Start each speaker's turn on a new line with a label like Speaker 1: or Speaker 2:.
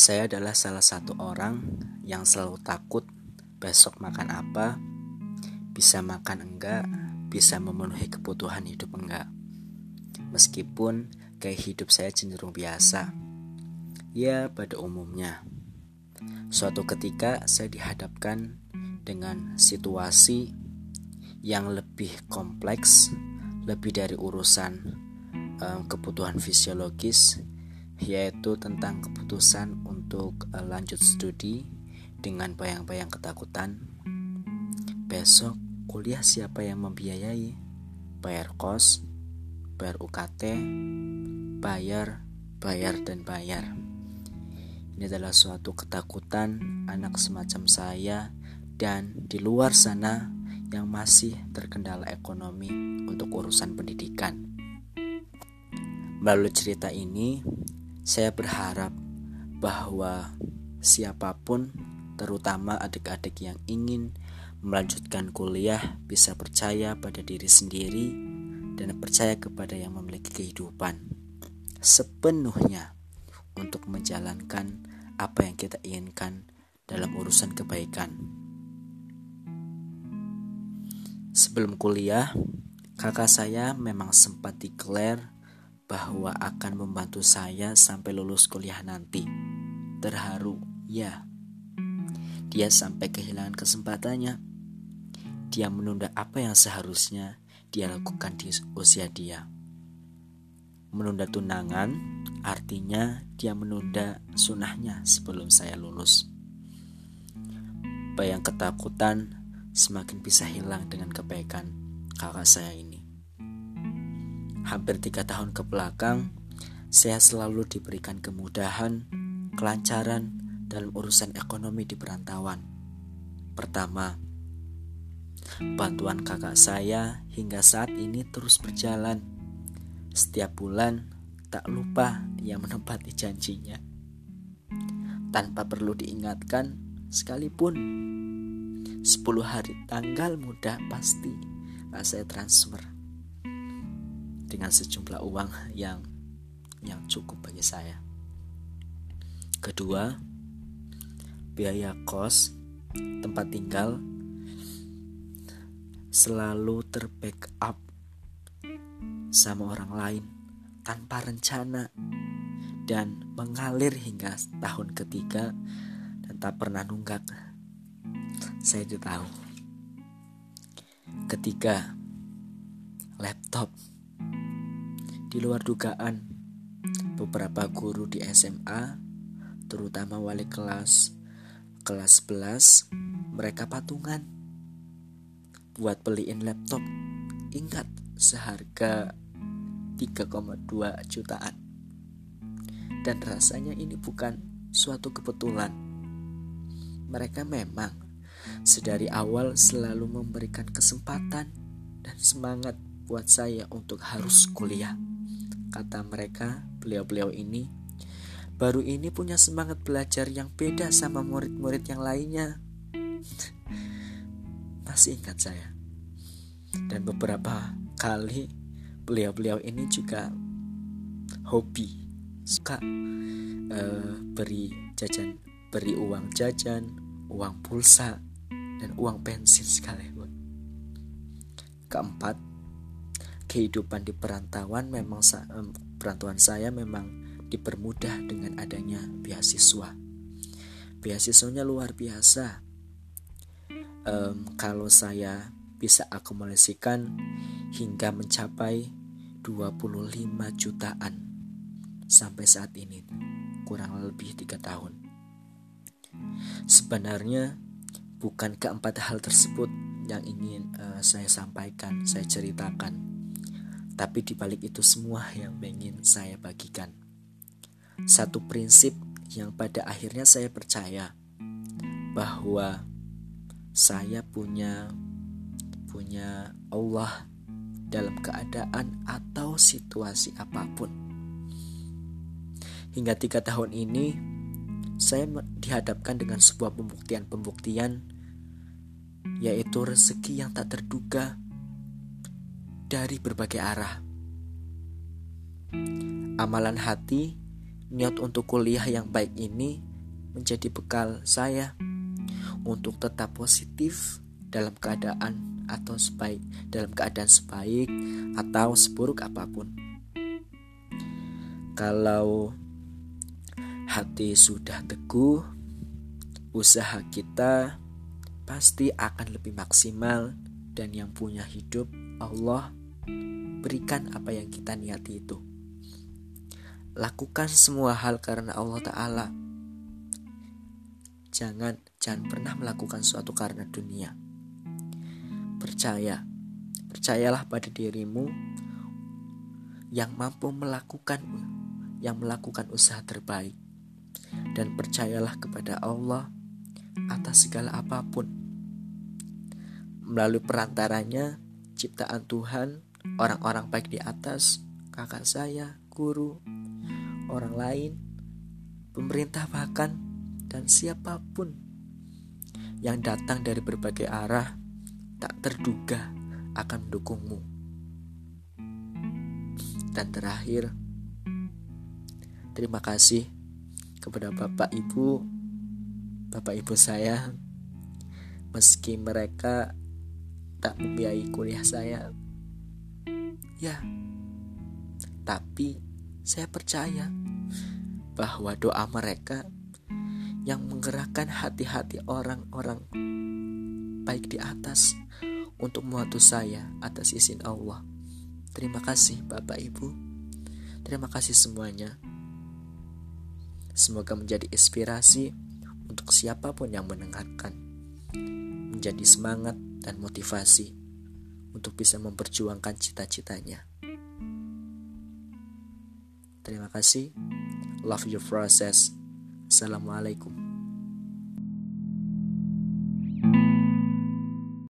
Speaker 1: Saya adalah salah satu orang yang selalu takut besok makan apa, bisa makan enggak, bisa memenuhi kebutuhan hidup enggak. Meskipun gaya hidup saya cenderung biasa, ya pada umumnya. Suatu ketika saya dihadapkan dengan situasi yang lebih kompleks, lebih dari urusan um, kebutuhan fisiologis yaitu tentang keputusan untuk uh, lanjut studi dengan bayang-bayang ketakutan. Besok kuliah siapa yang membiayai? Bayar kos bayar UKT bayar bayar dan bayar. Ini adalah suatu ketakutan anak semacam saya dan di luar sana yang masih terkendala ekonomi untuk urusan pendidikan. Melalui cerita ini, saya berharap bahwa siapa pun, terutama adik-adik yang ingin melanjutkan kuliah, bisa percaya pada diri sendiri dan percaya kepada yang memiliki kehidupan sepenuhnya untuk menjalankan apa yang kita inginkan dalam urusan kebaikan. Sebelum kuliah, kakak saya memang sempat declare bahwa akan membantu saya sampai lulus kuliah nanti. Terharu, ya. Dia sampai kehilangan kesempatannya. Dia menunda apa yang seharusnya dia lakukan di usia dia. Menunda tunangan artinya dia menunda sunahnya sebelum saya lulus. Bayang ketakutan semakin bisa hilang dengan kebaikan kakak saya ini. Hampir tiga tahun ke belakang, saya selalu diberikan kemudahan, kelancaran dalam urusan ekonomi di perantauan. Pertama, bantuan kakak saya hingga saat ini terus berjalan. Setiap bulan, tak lupa ia menempati janjinya. Tanpa perlu diingatkan, sekalipun 10 hari tanggal mudah pasti saya transfer dengan sejumlah uang yang yang cukup bagi saya. Kedua, biaya kos tempat tinggal selalu terbackup sama orang lain tanpa rencana dan mengalir hingga tahun ketiga dan tak pernah nunggak. Saya tahu. Ketiga, laptop di luar dugaan, beberapa guru di SMA, terutama wali kelas kelas 11, mereka patungan buat beliin laptop. Ingat, seharga 3,2 jutaan. Dan rasanya ini bukan suatu kebetulan. Mereka memang sedari awal selalu memberikan kesempatan dan semangat buat saya untuk harus kuliah. Kata mereka, beliau-beliau ini baru ini punya semangat belajar yang beda sama murid-murid yang lainnya. Masih ingat saya. Dan beberapa kali beliau-beliau ini juga hobi suka uh, beri jajan, beri uang jajan, uang pulsa, dan uang bensin sekalipun. Keempat, kehidupan di perantauan memang perantauan saya memang dipermudah dengan adanya beasiswa. Beasiswanya luar biasa. Um, kalau saya bisa akumulasikan hingga mencapai 25 jutaan sampai saat ini kurang lebih tiga tahun. Sebenarnya bukan keempat hal tersebut yang ingin uh, saya sampaikan, saya ceritakan tapi di balik itu semua yang ingin saya bagikan. Satu prinsip yang pada akhirnya saya percaya bahwa saya punya punya Allah dalam keadaan atau situasi apa pun. Hingga tiga tahun ini, saya dihadapkan dengan sebuah pembuktian-pembuktian, yaitu rezeki yang tak terduga dari berbagai arah. Amalan hati, niat untuk kuliah yang baik ini menjadi bekal saya untuk tetap positif dalam keadaan atau sebaik dalam keadaan sebaik atau seburuk apa pun. Kalau hati sudah teguh, usaha kita pasti akan lebih maksimal dan yang punya hidup Allah berikan apa yang kita niati itu. Lakukan semua hal karena Allah Ta'ala. Jangan, jangan pernah melakukan suatu karena dunia. Percaya, percayalah pada dirimu yang mampu melakukan yang melakukan usaha terbaik dan percayalah kepada Allah atas segala apa pun. Melalui perantaranya, ciptaan Tuhan, orang-orang baik di atas, kakak saya, guru, orang lain, pemerintah bahkan, dan siapa pun yang datang dari berbagai arah tak terduga akan mendukungmu. Dan terakhir, terima kasih kepada Bapak Ibu, Bapak Ibu saya, meski mereka tak membiayai kuliah saya, ya, tapi saya percaya bahwa doa mereka yang menggerakkan hati-hati orang-orang baik di atas untuk membantu saya atas izin Allah. Terima kasih Bapak Ibu. Terima kasih semuanya. Semoga menjadi inspirasi untuk siapa pun yang mendengarkan. Menjadi semangat dan motivasi untuk bisa memperjuangkan cita-citanya. Terima kasih. Love your process. Assalamualaikum.